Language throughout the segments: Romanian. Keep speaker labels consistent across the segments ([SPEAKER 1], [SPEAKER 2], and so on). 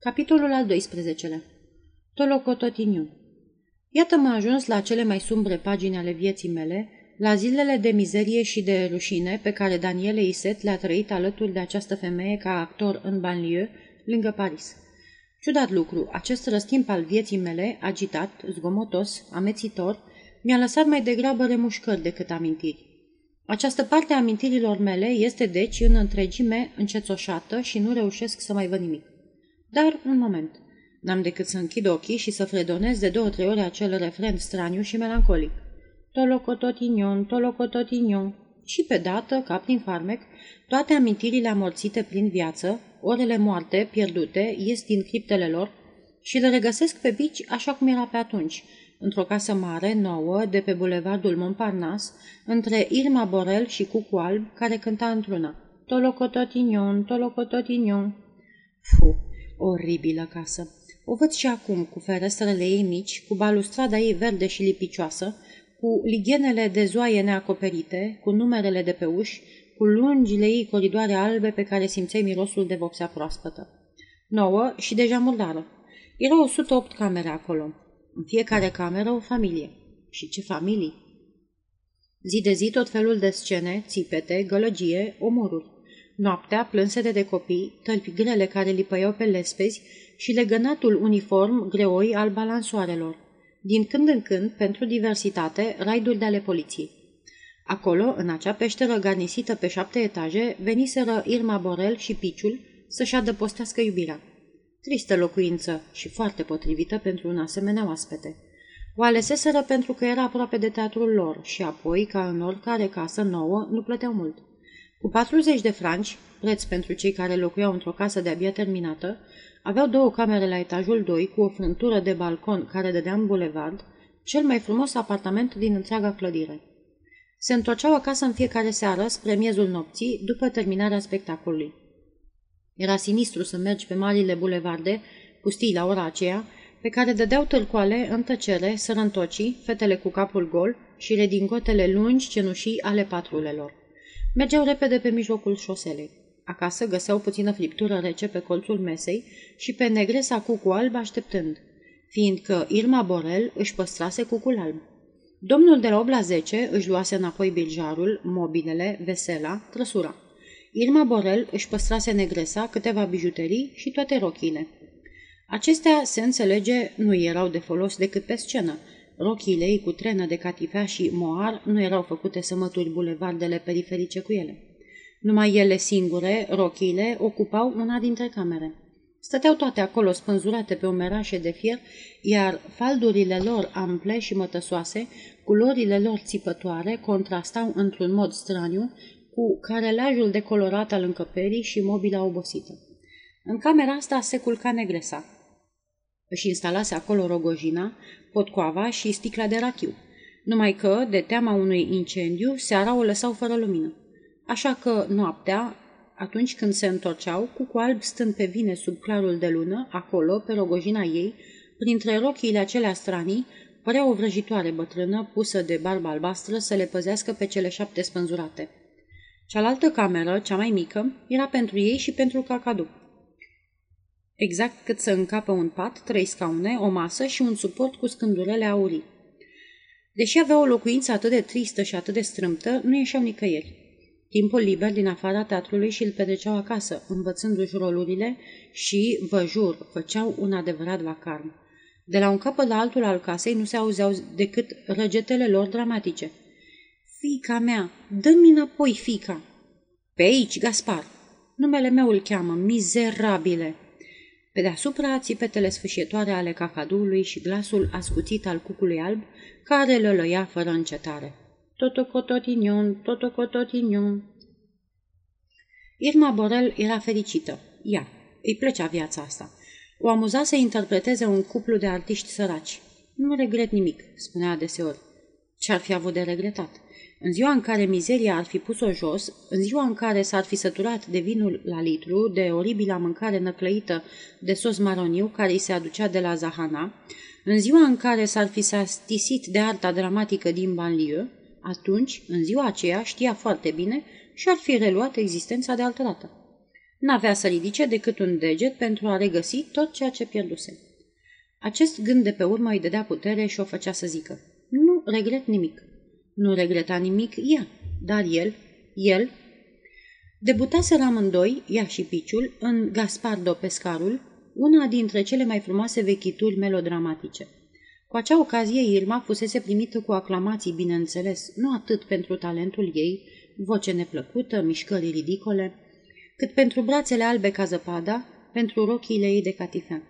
[SPEAKER 1] Capitolul al 12-lea Tolocototiniu Iată m-a ajuns la cele mai sumbre pagini ale vieții mele, la zilele de mizerie și de rușine pe care Daniele Iset le-a trăit alături de această femeie ca actor în banlieue, lângă Paris. Ciudat lucru, acest răstimp al vieții mele, agitat, zgomotos, amețitor, mi-a lăsat mai degrabă remușcări decât amintiri. Această parte a amintirilor mele este deci în întregime încețoșată și nu reușesc să mai văd nimic. Dar, un moment, n-am decât să închid ochii și să fredonez de două-trei ore acel refren straniu și melancolic. Tolocototignon, tolocototignon. Și pe dată, ca prin farmec, toate amintirile amorțite prin viață, orele moarte, pierdute, ies din criptele lor și le regăsesc pe bici așa cum era pe atunci, într-o casă mare, nouă, de pe bulevardul Montparnasse, între Irma Borel și Cucu Alb, care cânta într-una. Tolocototignon, tolocototignon. Fu, oribilă casă! O văd și acum, cu ferestrele ei mici, cu balustrada ei verde și lipicioasă, cu lighenele de zoaie neacoperite, cu numerele de pe uși, cu lungile ei coridoare albe pe care simțeai mirosul de vopsea proaspătă. Nouă și deja murdară. Erau 108 camere acolo. În fiecare cameră o familie. Și ce familii! Zi de zi tot felul de scene, țipete, gălăgie, omoruri. Noaptea, plânsete de copii, tălpi grele care lipăiau pe lespezi și legănatul uniform greoi al balansoarelor. Din când în când, pentru diversitate, raiduri de ale poliției. Acolo, în acea peșteră garnisită pe șapte etaje, veniseră Irma Borel și Piciul să-și adăpostească iubirea. Tristă locuință și foarte potrivită pentru un asemenea oaspete. O aleseseră pentru că era aproape de teatrul lor și apoi, ca în oricare casă nouă, nu plăteau mult. Cu 40 de franci, preț pentru cei care locuiau într-o casă de-abia terminată, aveau două camere la etajul 2 cu o frântură de balcon care dădea în bulevard, cel mai frumos apartament din întreaga clădire. Se întorceau acasă în fiecare seară, spre miezul nopții, după terminarea spectacolului. Era sinistru să mergi pe marile bulevarde, pustii la ora aceea, pe care dădeau târcoale în tăcere sărăntocii, fetele cu capul gol și redingotele lungi cenușii ale patrulelor. Mergeau repede pe mijlocul șoselei. Acasă găseau puțină friptură rece pe colțul mesei și pe negresa cucu alb așteptând, fiindcă Irma Borel își păstrase cucul alb. Domnul de la 8 la 10 își luase înapoi biljarul, mobilele, vesela, trăsura. Irma Borel își păstrase negresa, câteva bijuterii și toate rochile. Acestea, se înțelege, nu erau de folos decât pe scenă. Rochile ei cu trenă de catifea și moar nu erau făcute să mături bulevardele periferice cu ele. Numai ele singure, rochile, ocupau una dintre camere. Stăteau toate acolo spânzurate pe umerașe de fier, iar faldurile lor ample și mătăsoase, culorile lor țipătoare, contrastau într-un mod straniu cu carelajul decolorat al încăperii și mobila obosită. În camera asta se culca negresa. Își instalase acolo rogojina, potcoava și sticla de rachiu, numai că, de teama unui incendiu, seara o lăsau fără lumină. Așa că, noaptea, atunci când se întorceau, cu alb stând pe vine sub clarul de lună, acolo, pe rogojina ei, printre rochiile acelea stranii, părea o vrăjitoare bătrână pusă de barbă albastră să le păzească pe cele șapte spânzurate. Cealaltă cameră, cea mai mică, era pentru ei și pentru cacadu. Exact cât să încapă un pat, trei scaune, o masă și un suport cu scândurele aurii. Deși avea o locuință atât de tristă și atât de strâmtă, nu ieșeau nicăieri. Timpul liber din afara teatrului și îl petreceau acasă, învățându-și rolurile și, vă jur, făceau un adevărat vacarm. De la un capăt la altul al casei nu se auzeau decât răgetele lor dramatice. Fica mea, dă-mi înapoi, fica! Pe aici, Gaspar! Numele meu îl cheamă, mizerabile! Pe deasupra țipetele sfâșietoare ale cacadului și glasul ascuțit al cucului alb, care lălăia fără încetare. Totocototignon, totocototignon. Irma Borel era fericită. Ea. Îi plăcea viața asta. O amuza să interpreteze un cuplu de artiști săraci. Nu regret nimic, spunea adeseori. Ce-ar fi avut de regretat? În ziua în care mizeria ar fi pus-o jos, în ziua în care s-ar fi săturat de vinul la litru, de oribila mâncare năclăită de sos maroniu care îi se aducea de la Zahana, în ziua în care s-ar fi sastisit de arta dramatică din banlieue, atunci, în ziua aceea, știa foarte bine și ar fi reluat existența de altă dată. N-avea să ridice decât un deget pentru a regăsi tot ceea ce pierduse. Acest gând de pe urmă îi dădea putere și o făcea să zică. Nu regret nimic. Nu regreta nimic ea, dar el, el... Debutaseră amândoi, ea și Piciul, în Gaspardo Pescarul, una dintre cele mai frumoase vechituri melodramatice. Cu acea ocazie, Irma fusese primită cu aclamații, bineînțeles, nu atât pentru talentul ei, voce neplăcută, mișcări ridicole, cât pentru brațele albe ca zăpada, pentru rochiile ei de catifea.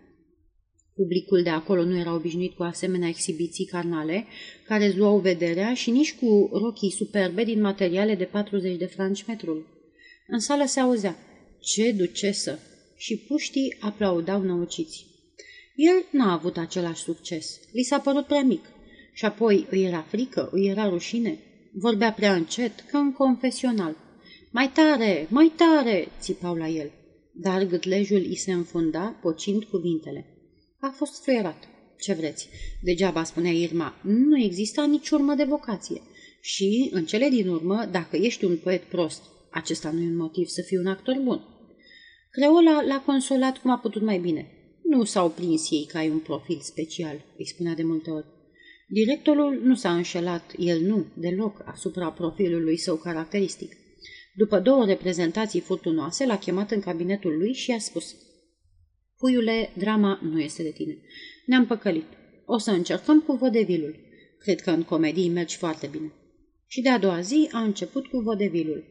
[SPEAKER 1] Publicul de acolo nu era obișnuit cu asemenea exhibiții carnale, care îți luau vederea și nici cu rochii superbe din materiale de 40 de franci metrul. În sală se auzea, ce ducesă! Și puștii aplaudau năuciți. El n-a avut același succes. Li s-a părut prea mic. Și apoi îi era frică, îi era rușine. Vorbea prea încet, ca în confesional. Mai tare, mai tare, țipau la el. Dar gâtlejul îi se înfunda, pocind cuvintele. A fost fluierat. Ce vreți? Degeaba spunea Irma, nu exista nici urmă de vocație. Și, în cele din urmă, dacă ești un poet prost, acesta nu e un motiv să fii un actor bun. Creola l-a consolat cum a putut mai bine. Nu s-au prins ei că ai un profil special, îi spunea de multe ori. Directorul nu s-a înșelat, el nu, deloc, asupra profilului său caracteristic. După două reprezentații furtunoase, l-a chemat în cabinetul lui și i-a spus Puiule, drama nu este de tine. Ne-am păcălit. O să încercăm cu vodevilul. Cred că în comedii mergi foarte bine. Și de a doua zi a început cu vodevilul.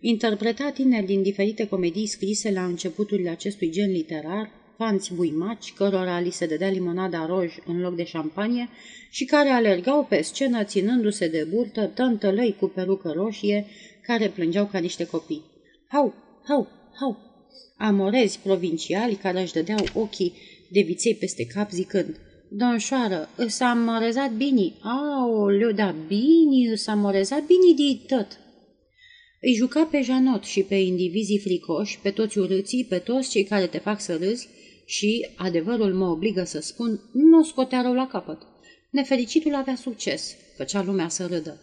[SPEAKER 1] Interpreta tineri din diferite comedii scrise la începuturile acestui gen literar, fanți buimaci, cărora li se dădea limonada roj în loc de șampanie și care alergau pe scenă ținându-se de burtă tântălăi cu perucă roșie care plângeau ca niște copii. Hau, hau, hau! Amorezi provinciali care își dădeau ochii de viței peste cap zicând Donșoară, s-a amorezat bine. Aoleu, da bine, s-a amorezat bine de tot. Îi juca pe Janot și pe indivizii fricoși, pe toți urâții, pe toți cei care te fac să râzi și, adevărul mă obligă să spun, nu o scotea rău la capăt. Nefericitul avea succes, făcea lumea să râdă.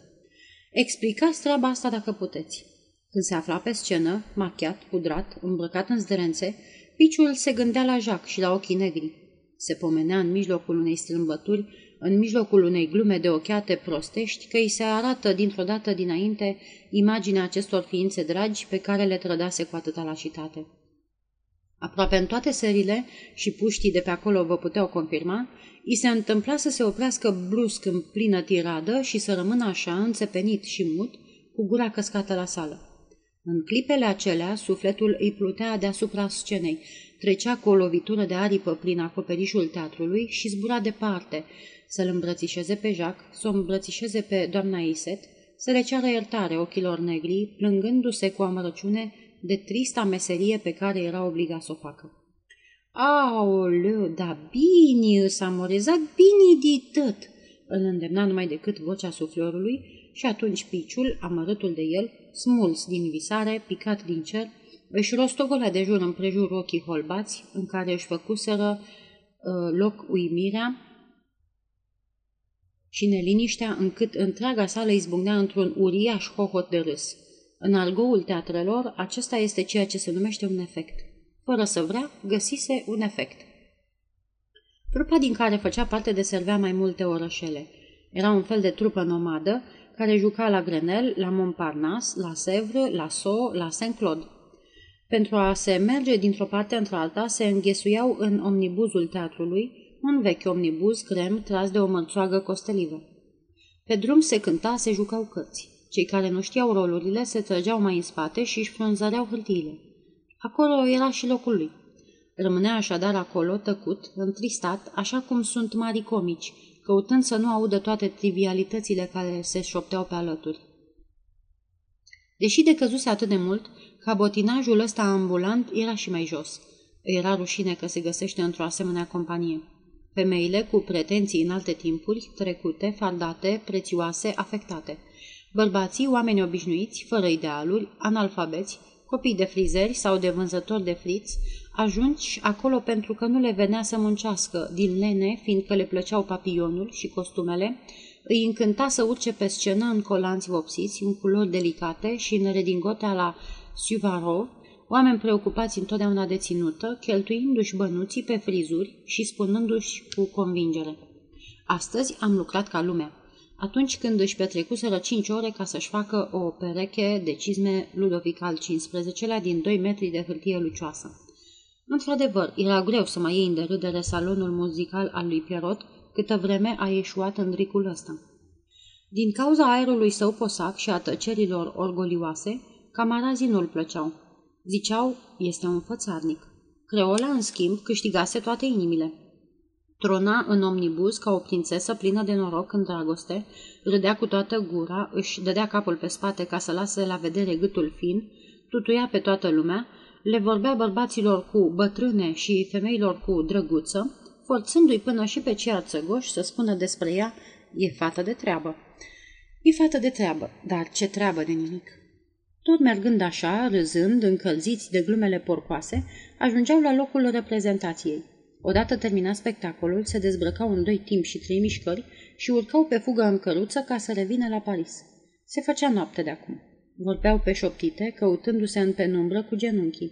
[SPEAKER 1] Explicați treaba asta dacă puteți. Când se afla pe scenă, machiat, pudrat, îmbrăcat în zdrențe, piciul se gândea la Jacques și la ochii negri. Se pomenea în mijlocul unei strâmbături, în mijlocul unei glume de ochiate prostești, că îi se arată dintr-o dată dinainte imaginea acestor ființe dragi pe care le trădase cu atâta lașitate. Aproape în toate serile, și puștii de pe acolo vă puteau confirma, i se întâmpla să se oprească brusc în plină tiradă și să rămână așa, înțepenit și mut, cu gura căscată la sală. În clipele acelea, sufletul îi plutea deasupra scenei, trecea cu o lovitură de aripă prin acoperișul teatrului și zbura departe, să-l îmbrățișeze pe Jacques, să o îmbrățișeze pe doamna Iset, să le ceară iertare ochilor negri, plângându-se cu amărăciune de trista meserie pe care era obligat să o facă. Aoleu, da bine, s-a morezat bine de tot, îl îndemna numai decât vocea suflorului și atunci piciul, amărâtul de el, smuls din visare, picat din cer, își rostogolea de jur împrejur ochii holbați, în care își făcuseră uh, loc uimirea și neliniștea, încât întreaga sală izbucnea într-un uriaș hohot de râs. În argoul teatrelor, acesta este ceea ce se numește un efect. Fără să vrea, găsise un efect. Trupa din care făcea parte de servea mai multe orășele. Era un fel de trupă nomadă care juca la Grenelle, la Montparnasse, la Sèvres, la Sceaux, la Saint-Claude. Pentru a se merge dintr-o parte într-alta, se înghesuiau în omnibuzul teatrului, un vechi omnibuz crem tras de o mărțoagă costelivă. Pe drum se cânta, se jucau cărți. Cei care nu știau rolurile se trăgeau mai în spate și își frunzăreau hârtiile. Acolo era și locul lui. Rămânea așadar acolo, tăcut, întristat, așa cum sunt mari comici, căutând să nu audă toate trivialitățile care se șopteau pe alături. Deși decăzuse atât de mult, cabotinajul ăsta ambulant era și mai jos. Era rușine că se găsește într-o asemenea companie. Femeile cu pretenții în alte timpuri, trecute, fardate, prețioase, afectate. Bărbații, oameni obișnuiți, fără idealuri, analfabeți, copii de frizeri sau de vânzători de friți, ajungi acolo pentru că nu le venea să muncească, din lene, fiindcă le plăceau papionul și costumele, îi încânta să urce pe scenă în colanți vopsiți, în culori delicate și în redingotea la Suvarov, oameni preocupați întotdeauna de ținută, cheltuindu-și bănuții pe frizuri și spunându-și cu convingere. Astăzi am lucrat ca lumea. Atunci când își petrecuseră cinci ore ca să-și facă o pereche de cizme Ludovic al XV-lea din 2 metri de hârtie lucioasă. Într-adevăr, era greu să mai iei în derâdere salonul muzical al lui Pierrot, câtă vreme a ieșuat în dricul ăsta. Din cauza aerului său posac și a tăcerilor orgolioase, camarazii nu-l plăceau. Ziceau, este un fățarnic. Creola, în schimb, câștigase toate inimile. Trona în omnibus ca o prințesă plină de noroc în dragoste, râdea cu toată gura, își dădea capul pe spate ca să lase la vedere gâtul fin, tutuia pe toată lumea, le vorbea bărbaților cu bătrâne și femeilor cu drăguță, forțându-i până și pe cei țăgoși să spună despre ea, e fată de treabă. E fată de treabă, dar ce treabă de nimic. Tot mergând așa, râzând, încălziți de glumele porcoase, ajungeau la locul reprezentației. Odată terminat spectacolul, se dezbrăcau în doi timp și trei mișcări și urcau pe fugă în căruță ca să revină la Paris. Se făcea noapte de acum. Vorbeau pe șoptite, căutându-se în penumbră cu genunchii.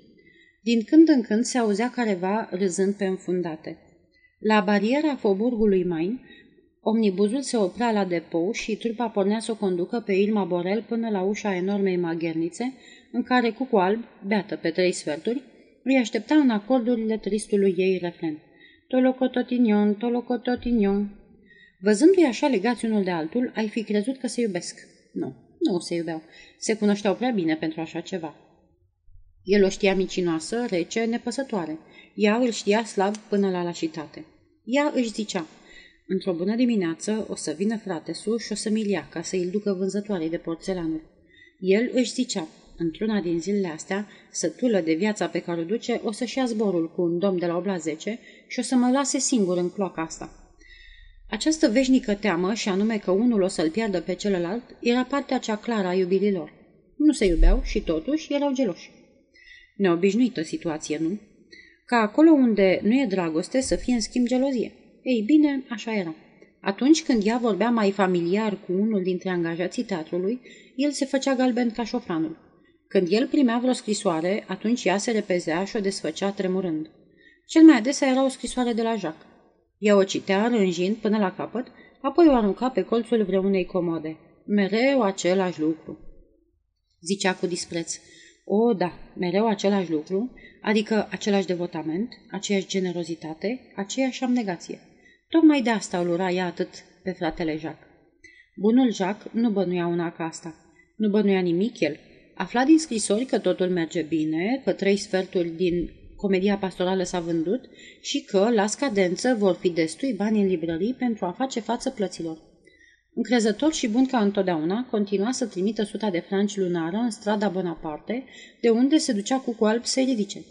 [SPEAKER 1] Din când în când se auzea careva râzând pe înfundate. La bariera Foburgului Main, omnibuzul se oprea la depou și trupa pornea să o conducă pe Ilma Borel până la ușa enormei maghernițe, în care Cucu Alb, beată pe trei sferturi, îi aștepta în acordurile tristului ei refren. Tolocototinion, tolocototinion. Văzându-i așa legați unul de altul, ai fi crezut că se iubesc. Nu, nu se iubeau. Se cunoșteau prea bine pentru așa ceva. El o știa micinoasă, rece, nepăsătoare. Ea îl știa slab până la lașitate. Ea își zicea, într-o bună dimineață o să vină fratesul și o să-mi ia ca să îl ducă vânzătoarei de porțelanuri. El își zicea, într-una din zilele astea, sătulă de viața pe care o duce, o să-și ia zborul cu un domn de la obla 10 și o să mă lase singur în cloaca asta. Această veșnică teamă, și anume că unul o să-l piardă pe celălalt, era partea cea clară a iubirilor. Nu se iubeau și totuși erau geloși. Neobișnuită situație, nu? Ca acolo unde nu e dragoste să fie în schimb gelozie. Ei bine, așa era. Atunci când ea vorbea mai familiar cu unul dintre angajații teatrului, el se făcea galben ca șofranul. Când el primea vreo scrisoare, atunci ea se repezea și o desfăcea tremurând. Cel mai adesea era o scrisoare de la Jacques. Ea o citea rânjind până la capăt, apoi o arunca pe colțul vreunei comode. Mereu același lucru. Zicea cu dispreț. O, da, mereu același lucru, adică același devotament, aceeași generozitate, aceeași abnegație. Tocmai de asta îl ura ea atât pe fratele Jacques. Bunul Jacques nu bănuia una ca asta. Nu bănuia nimic el. Afla din scrisori că totul merge bine, că trei sferturi din comedia pastorală s-a vândut și că, la scadență, vor fi destui bani în librării pentru a face față plăților. Încrezător și bun ca întotdeauna, continua să trimită suta de franci lunară în strada Bonaparte, de unde se ducea cu alb să ridice.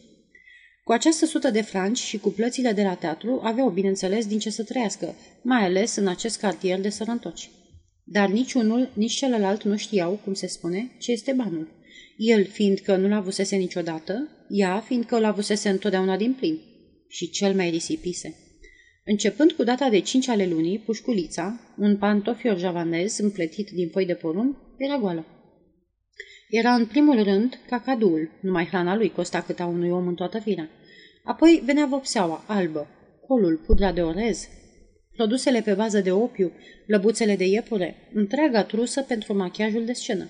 [SPEAKER 1] Cu această sută de franci și cu plățile de la teatru aveau, bineînțeles, din ce să trăiască, mai ales în acest cartier de sărăntoci. Dar nici unul, nici celălalt nu știau, cum se spune, ce este banul. El fiindcă nu l-avusese niciodată, ea fiindcă l-avusese întotdeauna din plin. Și cel mai risipise. Începând cu data de 5 ale lunii, pușculița, un pantofior javanez împletit din foi de porumb, era goală. Era în primul rând cacadul, numai hrana lui costa cât a unui om în toată firea. Apoi venea vopseaua, albă, colul, pudra de orez, produsele pe bază de opiu, lăbuțele de iepure, întreaga trusă pentru machiajul de scenă.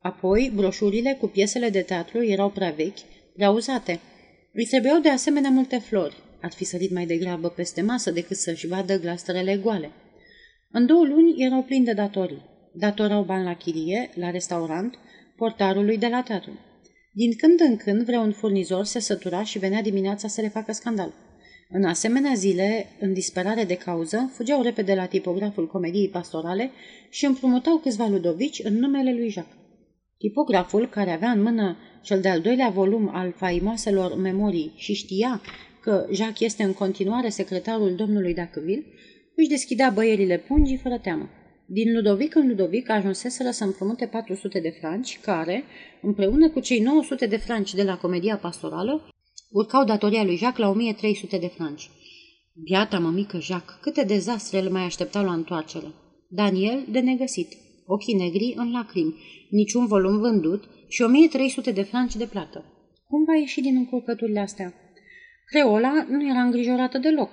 [SPEAKER 1] Apoi, broșurile cu piesele de teatru erau prea vechi, prea uzate. Îi trebuiau de asemenea multe flori. Ar fi sărit mai degrabă peste masă decât să-și vadă glastrele goale. În două luni erau plini de datorii. Datorau bani la chirie, la restaurant, portarului de la teatru. Din când în când vreun furnizor se sătura și venea dimineața să le facă scandal. În asemenea zile, în disperare de cauză, fugeau repede la tipograful comediei pastorale și împrumutau câțiva ludovici în numele lui Jacques. Tipograful, care avea în mână cel de-al doilea volum al faimoaselor memorii și știa că Jacques este în continuare secretarul domnului Dacville, își deschidea băierile pungii fără teamă. Din Ludovic în Ludovic ajunseseră să împrumute 400 de franci, care, împreună cu cei 900 de franci de la comedia pastorală, urcau datoria lui Jacques la 1300 de franci. Biata mămică Jacques, câte dezastre îl mai așteptau la întoarcere. Daniel de negăsit, ochii negri în lacrimi, niciun volum vândut și 1300 de franci de plată. Cum va ieși din încurcăturile astea? Creola nu era îngrijorată deloc.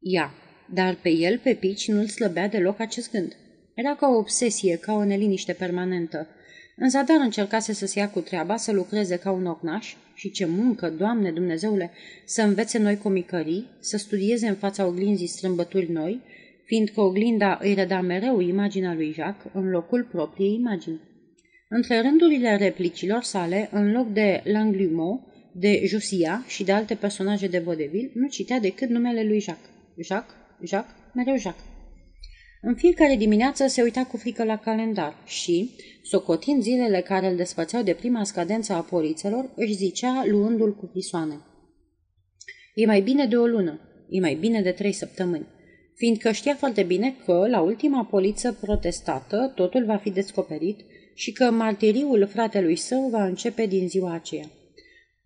[SPEAKER 1] Ea, dar pe el, pe pici, nu-l slăbea deloc acest gând. Era ca o obsesie, ca o neliniște permanentă. În zadar încercase să se ia cu treaba, să lucreze ca un ocnaș și ce muncă, Doamne Dumnezeule, să învețe noi comicării, să studieze în fața oglinzii strâmbături noi, fiindcă oglinda îi reda mereu imaginea lui Jacques în locul propriei imagini. Între rândurile replicilor sale, în loc de Langlumeau, de Josia și de alte personaje de vodevil, nu citea decât numele lui Jacques. Jacques, Jacques, mereu Jacques. În fiecare dimineață se uita cu frică la calendar și, socotind zilele care îl despățeau de prima scadență a polițelor, își zicea luându-l cu frisoane. E mai bine de o lună, e mai bine de trei săptămâni, fiindcă știa foarte bine că, la ultima poliță protestată, totul va fi descoperit și că martiriul fratelui său va începe din ziua aceea.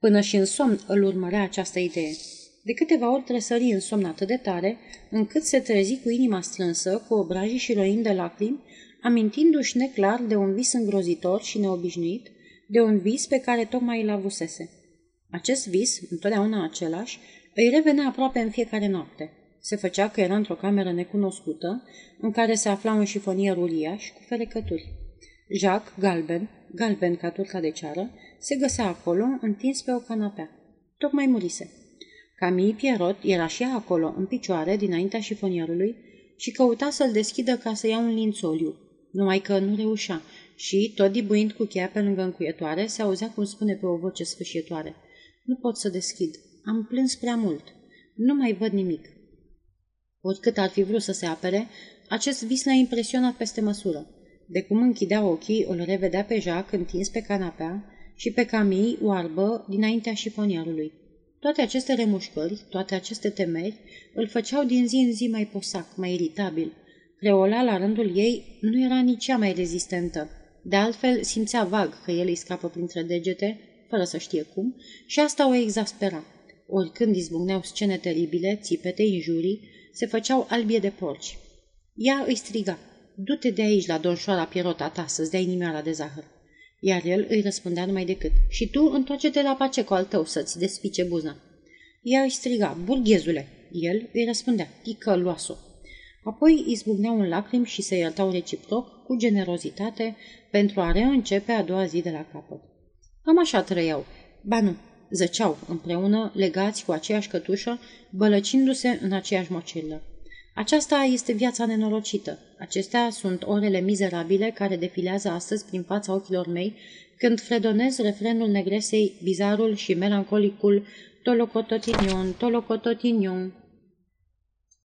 [SPEAKER 1] Până și în somn îl urmărea această idee. De câteva ori tresări în somn atât de tare, încât se trezi cu inima strânsă, cu obrajii și roind de lacrimi, amintindu-și neclar de un vis îngrozitor și neobișnuit, de un vis pe care tocmai îl avusese. Acest vis, întotdeauna același, îi revenea aproape în fiecare noapte. Se făcea că era într-o cameră necunoscută, în care se afla un șifonier uriaș cu ferecături. Jacques, galben, galben ca turca de ceară, se găsea acolo, întins pe o canapea. Tocmai murise. Camille Pierrot era și ea acolo, în picioare, dinaintea șifonierului, și căuta să-l deschidă ca să ia un lințoliu, numai că nu reușea și, tot dibuind cu cheia pe lângă încuietoare, se auzea cum spune pe o voce sfâșietoare. Nu pot să deschid. Am plâns prea mult. Nu mai văd nimic. Oricât ar fi vrut să se apere, acest vis l-a impresionat peste măsură. De cum închidea ochii, îl revedea pe Jacques întins pe canapea și pe Camille oarbă dinaintea șifonierului. Toate aceste remușcări, toate aceste temeri, îl făceau din zi în zi mai posac, mai iritabil. Creola, la rândul ei, nu era nici cea mai rezistentă. De altfel, simțea vag că el îi scapă printre degete, fără să știe cum, și asta o exaspera. Oricând izbucneau scene teribile, țipete, injurii, se făceau albie de porci. Ea îi striga, du-te de aici la donșoara pierota ta să-ți dea inimioara de zahăr. Iar el îi răspundea numai decât, și tu întoarce-te la pacecul al tău să-ți despice buza. Ea îi striga, burghezule. El îi răspundea, ticăloasă. Apoi izbucneau în lacrimi și se iertau reciproc, cu generozitate, pentru a reîncepe a doua zi de la capăt. Cam așa trăiau. Ba nu, zăceau împreună, legați cu aceeași cătușă, bălăcindu-se în aceeași mocilă. Aceasta este viața nenorocită. Acestea sunt orele mizerabile care defilează astăzi prin fața ochilor mei când fredonez refrenul negresei, bizarul și melancolicul Tolocototinion, Tolocototinion,